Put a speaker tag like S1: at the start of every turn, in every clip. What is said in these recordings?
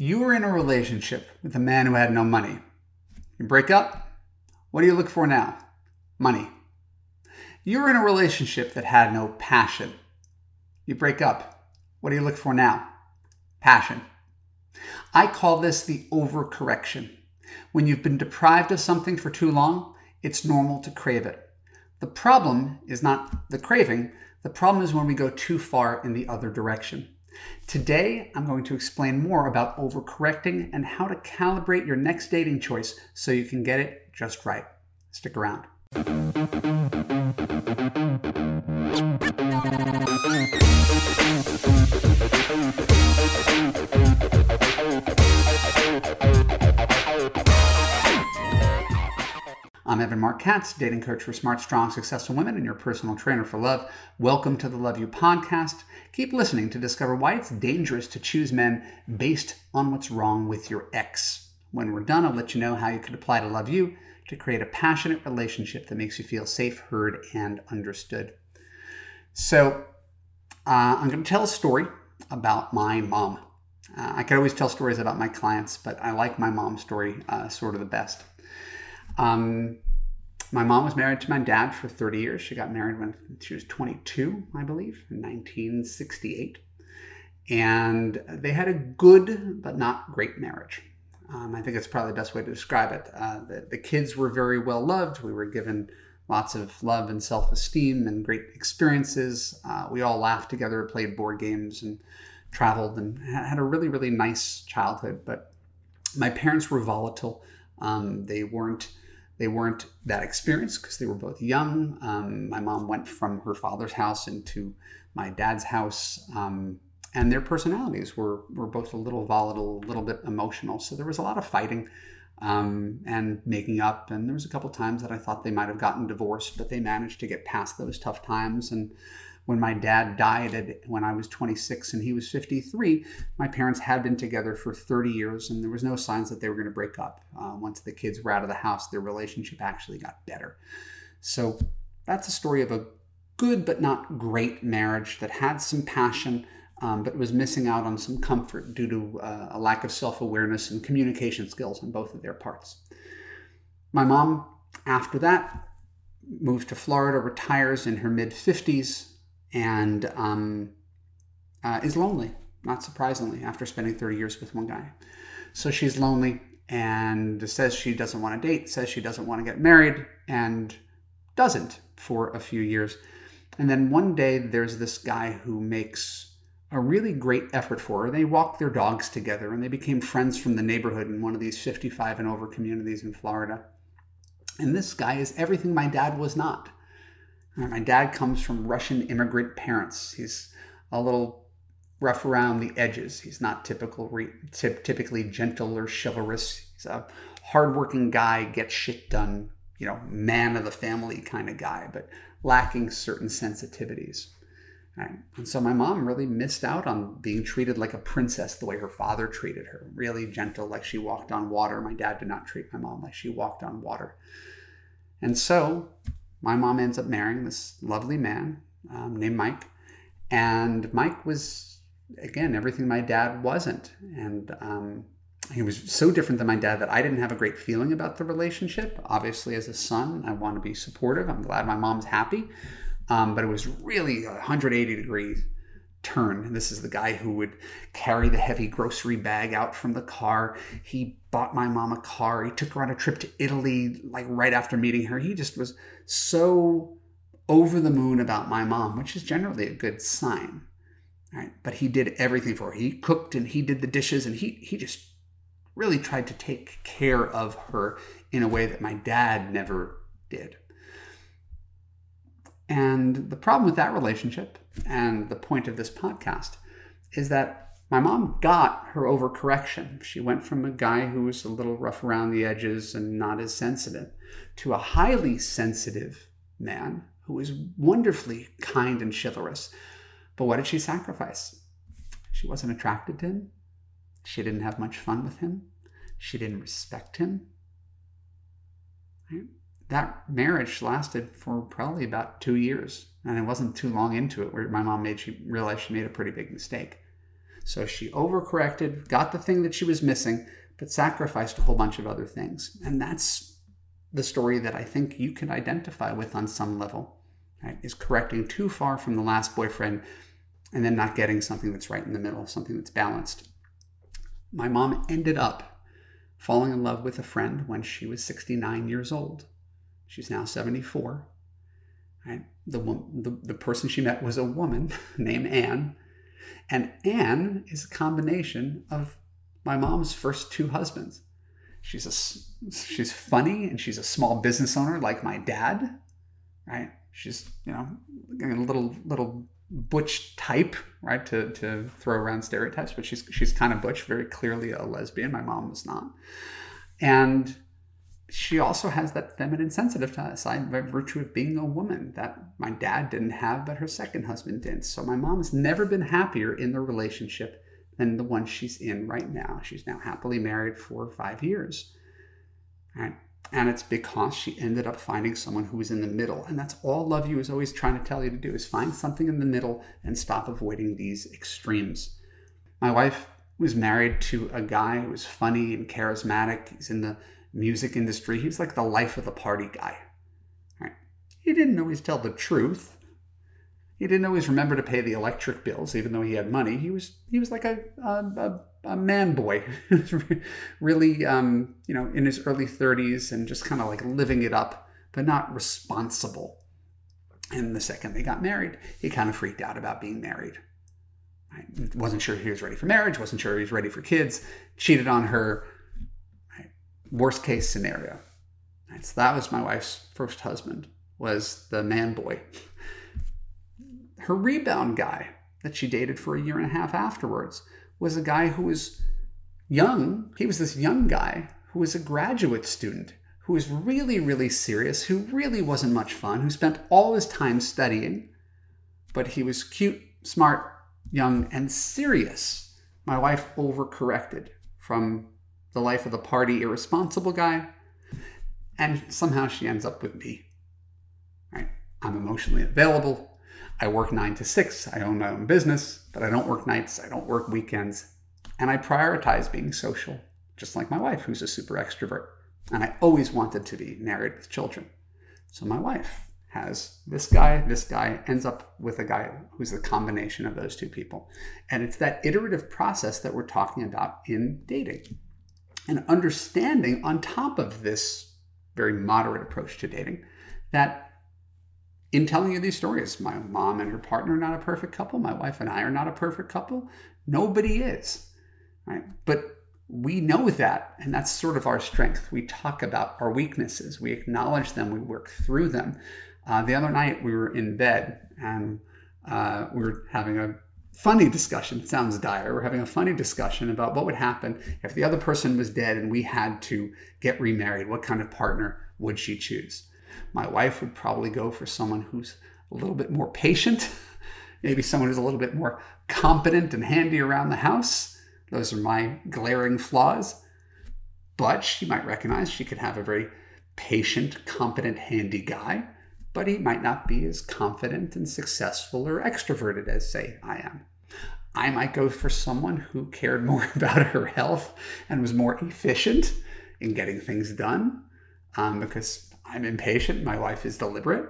S1: You were in a relationship with a man who had no money. You break up. What do you look for now? Money. You were in a relationship that had no passion. You break up. What do you look for now? Passion. I call this the overcorrection. When you've been deprived of something for too long, it's normal to crave it. The problem is not the craving, the problem is when we go too far in the other direction. Today, I'm going to explain more about overcorrecting and how to calibrate your next dating choice so you can get it just right. Stick around. I'm Evan Marc Katz, dating coach for smart, strong, successful women and your personal trainer for love. Welcome to the Love U podcast. Keep listening to discover why it's dangerous to choose men based on what's wrong with your ex. When we're done, I'll let you know how you could apply to Love U to create a passionate relationship that makes you feel safe, heard, and understood. So, uh, I'm going to tell a story about my mom. Uh, I could always tell stories about my clients, but I like my mom's story uh, sort of the best. Um, my mom was married to my dad for 30 years. She got married when she was 22, I believe, in 1968. And they had a good but not great marriage. Um, I think it's probably the best way to describe it. Uh, the, the kids were very well loved. We were given lots of love and self esteem and great experiences. Uh, we all laughed together, played board games, and traveled and had a really, really nice childhood. But my parents were volatile. Um, they weren't they weren't that experienced because they were both young. Um, my mom went from her father's house into my dad's house, um, and their personalities were were both a little volatile, a little bit emotional. So there was a lot of fighting um, and making up. And there was a couple times that I thought they might have gotten divorced, but they managed to get past those tough times and when my dad died at, when I was 26 and he was 53, my parents had been together for 30 years and there was no signs that they were going to break up. Uh, once the kids were out of the house, their relationship actually got better. So that's a story of a good but not great marriage that had some passion, um, but was missing out on some comfort due to uh, a lack of self awareness and communication skills on both of their parts. My mom, after that, moves to Florida, retires in her mid 50s, and um, uh, is lonely, not surprisingly, after spending 30 years with one guy. So she's lonely and says she doesn't want to date, says she doesn't want to get married, and doesn't for a few years. And then one day there's this guy who makes a really great effort for her. They walk their dogs together and they became friends from the neighborhood in one of these 55 and over communities in Florida. And this guy is everything my dad was not. Uh, my dad comes from Russian immigrant parents. He's a little rough around the edges. He's not typical, typically gentle or chivalrous. He's a hardworking guy, gets shit done, you know, man of the family kind of guy, but lacking certain sensitivities. And so my mom really missed out on being treated like a princess the way her father treated her. Really gentle, like she walked on water. My dad did not treat my mom like she walked on water. And so my mom ends up marrying this lovely man um, named Mike. And Mike was, again, everything my dad wasn't. And um, he was so different than my dad that I didn't have a great feeling about the relationship. Obviously, as a son, I want to be supportive. I'm glad my mom's happy. Um, but it was really 180 degrees turn. This is the guy who would carry the heavy grocery bag out from the car. He bought my mom a car. He took her on a trip to Italy, like right after meeting her. He just was so over the moon about my mom, which is generally a good sign. Right? But he did everything for her. He cooked and he did the dishes and he he just really tried to take care of her in a way that my dad never did. And the problem with that relationship and the point of this podcast is that my mom got her overcorrection. She went from a guy who was a little rough around the edges and not as sensitive to a highly sensitive man who was wonderfully kind and chivalrous. But what did she sacrifice? She wasn't attracted to him. She didn't have much fun with him. She didn't respect him. Right? That marriage lasted for probably about two years. And it wasn't too long into it where my mom made she realized she made a pretty big mistake. So she overcorrected, got the thing that she was missing, but sacrificed a whole bunch of other things. And that's the story that I think you can identify with on some level, right? Is correcting too far from the last boyfriend and then not getting something that's right in the middle, something that's balanced. My mom ended up falling in love with a friend when she was 69 years old. She's now 74. Right? The, the, the person she met was a woman named Anne and Anne is a combination of my mom's first two husbands. She's a she's funny and she's a small business owner like my dad, right? She's you know a little little butch type, right? To to throw around stereotypes, but she's she's kind of butch, very clearly a lesbian. My mom was not, and she also has that feminine sensitive side by virtue of being a woman that my dad didn't have, but her second husband did. So my mom has never been happier in the relationship than the one she's in right now. She's now happily married for five years. And it's because she ended up finding someone who was in the middle. And that's all Love U is always trying to tell you to do is find something in the middle and stop avoiding these extremes. My wife was married to a guy who was funny and charismatic. He's in the music industry. He was like the life of the party guy. Right? He didn't always tell the truth. He didn't always remember to pay the electric bills, even though he had money. He was he was like a a, a man boy, really um, you know in his early 30s and just kind of like living it up, but not responsible. And the second they got married, he kind of freaked out about being married. Wasn't sure he was ready for marriage. Wasn't sure he was ready for kids. Cheated on her worst case scenario. So that was my wife's first husband, was the man boy. Her rebound guy that she dated for a year and a half afterwards was a guy who was young. He was this young guy who was a graduate student, who was really, really serious, who really wasn't much fun, who spent all his time studying, but he was cute, smart, young, and serious. My wife overcorrected from the life of the party irresponsible guy, and somehow she ends up with me. Right? I'm emotionally available. I work nine to six. I own my own business, but I don't work nights. I don't work weekends. And I prioritize being social, just like my wife, who's a super extrovert. And I always wanted to be married with children. So my wife has this guy, this guy ends up with a guy who's the combination of those two people. And it's that iterative process that we're talking about in dating and understanding on top of this very moderate approach to dating that in telling you these stories, my mom and her partner are not a perfect couple. My wife and I are not a perfect couple. Nobody is. Right? But we know that, and that's sort of our strength. We talk about our weaknesses, we acknowledge them, we work through them. Uh, the other night, we were in bed and uh, we were having a funny discussion. It sounds dire. We're having a funny discussion about what would happen if the other person was dead and we had to get remarried. What kind of partner would she choose? My wife would probably go for someone who's a little bit more patient, maybe someone who's a little bit more competent and handy around the house. Those are my glaring flaws. But she might recognize she could have a very patient, competent, handy guy but he might not be as confident and successful or extroverted as, say, I am. I might go for someone who cared more about her health and was more efficient in getting things done um, because I'm impatient. My wife is deliberate.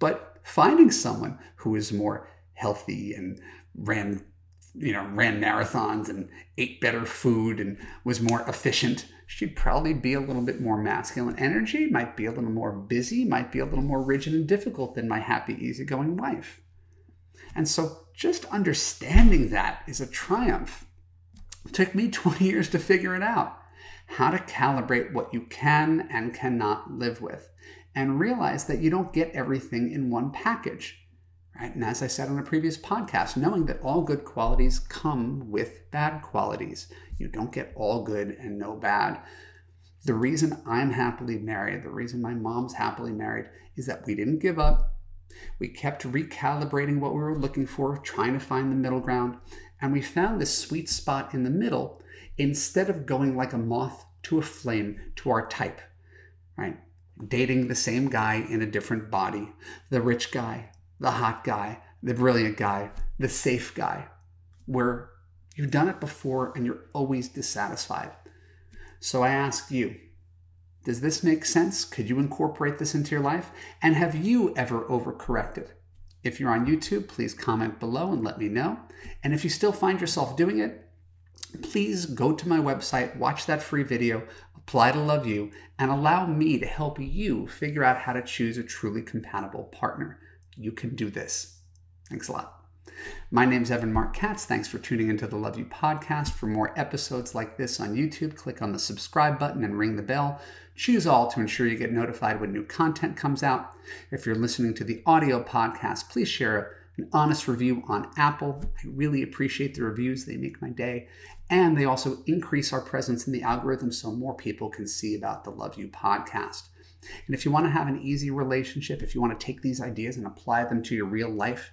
S1: But finding someone who is more healthy and ran you know, ran marathons and ate better food and was more efficient, she'd probably be a little bit more masculine energy, might be a little more busy, might be a little more rigid and difficult than my happy, easygoing wife. And so just understanding that is a triumph. It took me 20 years to figure it out. How to calibrate what you can and cannot live with, and realize that you don't get everything in one package. Right? And as I said on a previous podcast, knowing that all good qualities come with bad qualities. You don't get all good and no bad. The reason I'm happily married, the reason my mom's happily married, is that we didn't give up. We kept recalibrating what we were looking for, trying to find the middle ground, and we found this sweet spot in the middle instead of going like a moth to a flame to our type, right? Dating the same guy in a different body, the rich guy, the hot guy, the brilliant guy, the safe guy. We're You've done it before and you're always dissatisfied. So I ask you, does this make sense? Could you incorporate this into your life? And have you ever overcorrected? If you're on YouTube, please comment below and let me know. And if you still find yourself doing it, please go to my website, watch that free video, apply to Love U, and allow me to help you figure out how to choose a truly compatible partner. You can do this. Thanks a lot. My name's Evan Marc Katz. Thanks for tuning into the Love U podcast. For more episodes like this on YouTube, click on the subscribe button and ring the bell. Choose all to ensure you get notified when new content comes out. If you're listening to the audio podcast, please share an honest review on Apple. I really appreciate the reviews, they make my day. And they also increase our presence in the algorithm so more people can see about the Love U podcast. And if you want to have an easy relationship, if you want to take these ideas and apply them to your real life,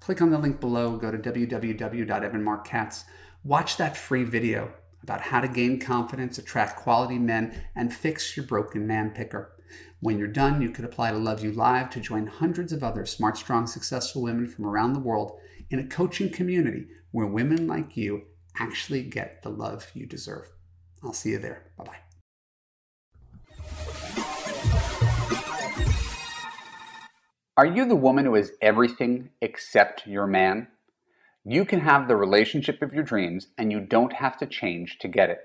S1: click on the link below, go to www.evanmarckatz, watch that free video about how to gain confidence, attract quality men, and fix your broken man picker. When you're done, you could apply to Love U Live to join hundreds of other smart, strong, successful women from around the world in a coaching community where women like you actually get the love you deserve. I'll see you there. Bye bye. Are you the woman who is everything except your man? You can have the relationship of your dreams and you don't have to change to get it.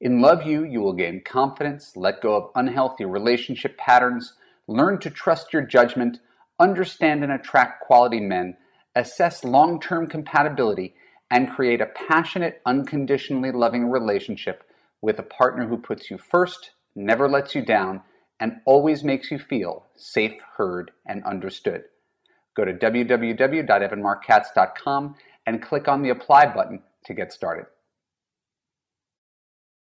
S1: In Love U, you will gain confidence, let go of unhealthy relationship patterns, learn to trust your judgment, understand and attract quality men, assess long term compatibility, and create a passionate, unconditionally loving relationship with a partner who puts you first, never lets you down, and always makes you feel safe, heard, and understood. Go to www.evanmarckatz.com and click on the apply button to get started.